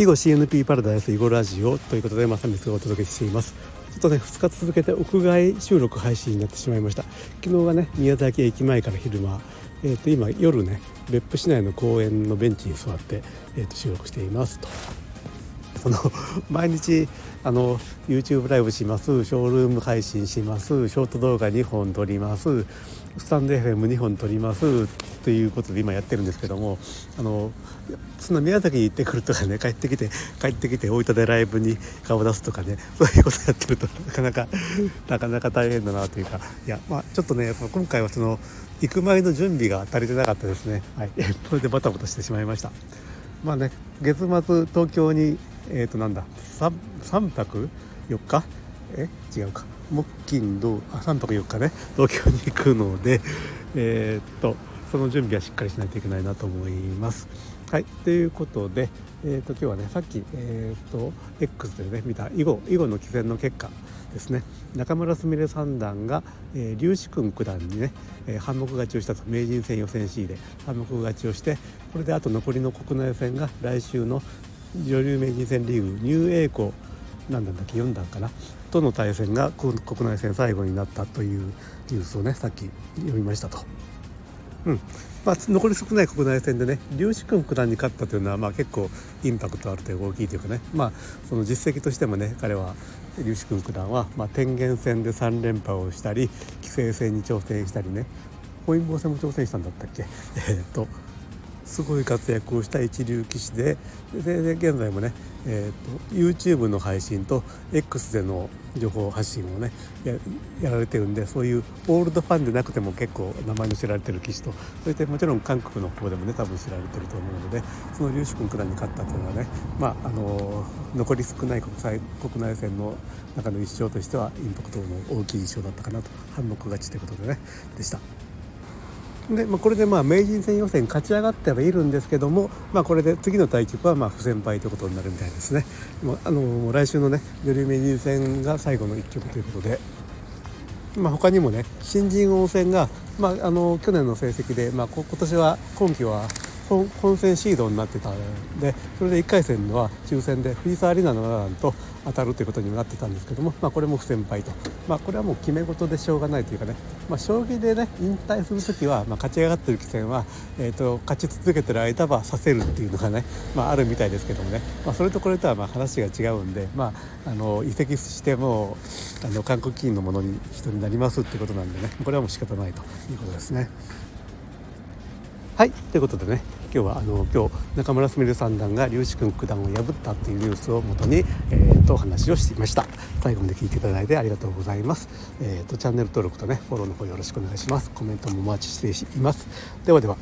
囲碁 CNP パラダイス囲碁ラジオということでまさみがお届けしています。ちょっとね2日続けて屋外収録配信になってしまいました。昨日がね宮崎駅前から昼間えー、と今夜ね別府市内の公園のベンチに座って、えー、と収録していますと。その毎日あの YouTube ライブします。ショールーム配信します。ショート動画2本撮ります。スタンド FM2 本撮ります。ということで今やってるんですけどもあのその宮崎に行ってくるとかね帰ってきて帰ってきて大分でライブに顔出すとかねそういうことやってるとなかなかなかなか大変だなというか。いやまあちょっとね今回はその行く前の準備が足りてなかったですね。はい。それでバタバタしてしまいました。まあね月末東京にえっ、ー、となんだ？3, 3泊4日？え？違うか。木金土。あ3泊4日ね。東京に行くので。えっ、とその準備はしっかりしないといけないなと思います。はい。ということで、えーと、今日はねさっき、えーと、X でね見た囲碁囲碁の棋戦の結果ですね。中村すみれ三段が、えー、龍志君九段にね、えー、半目勝ちをしたと。名人戦予選 C で半目勝ちをしてこれであと残りの国内戦が来週の女流名人戦リーグニューエーコ何段だっけ4段かなとの対戦が国内戦最後になったというニュースをねさっき読みましたと。うん。まあ、残り少ない国内戦でね龍志君九段に勝ったというのは、まあ、結構インパクトあるという大きいというかね、まあ、その実績としてもね彼は龍志君九段は、まあ、天元戦で3連覇をしたり棋聖戦に挑戦したりね。本因坊戦も挑戦したんだったっけ？えー、っとすごい活躍をした一流棋士でで現在もね、えーと、YouTube の配信と X での情報発信をねやられてるんでそういうオールドファンでなくても結構名前の知られてる棋士とそしてもちろん韓国の方でもね多分知られてると思うのでその劉志君九段に勝ったというのはねまああの残り少ない国際国内戦の中の一勝としてはインパクトの大きい一勝だったかなと反目勝ちということでねでした。で、まあ、これでまあ名人戦予選勝ち上がってはいるんですけども、まあ、これで次の対局はまあ不戦敗ということになるみたいですね。まあ、あの来週のね女流名人戦が最後の1局ということで。まあ、他にもね新人王戦が、まあ、あの去年の成績で、まあ、今年は今季は本戦シードになってたんでそれで1回戦のは抽選で藤沢里奈七段と当たるということになってたんですけども、まあ、これも不戦敗と、まあ、これはもう決め事でしょうがないというかね、まあ、将棋でね引退する時は、まあ、勝ち上がってる棋戦は、えーと、勝ち続けてる間はさせるっていうのがね、まあ、あるみたいですけどもね、まあ、それとこれとはまあ話が違うんで、まあ、あの移籍してもあの韓国金のものに人になりますってことなんでね。これはもう仕方ないということですね。はいということでね今日はあの今日中村すみれ三段が龍志君九段を破ったっていうニュースをもとに、えーと、お話をしていました。最後まで聞いていただいてありがとうございます、えーと、とチャンネル登録とねフォローの方よろしくお願いします。コメントもお待ちしています。ではでは。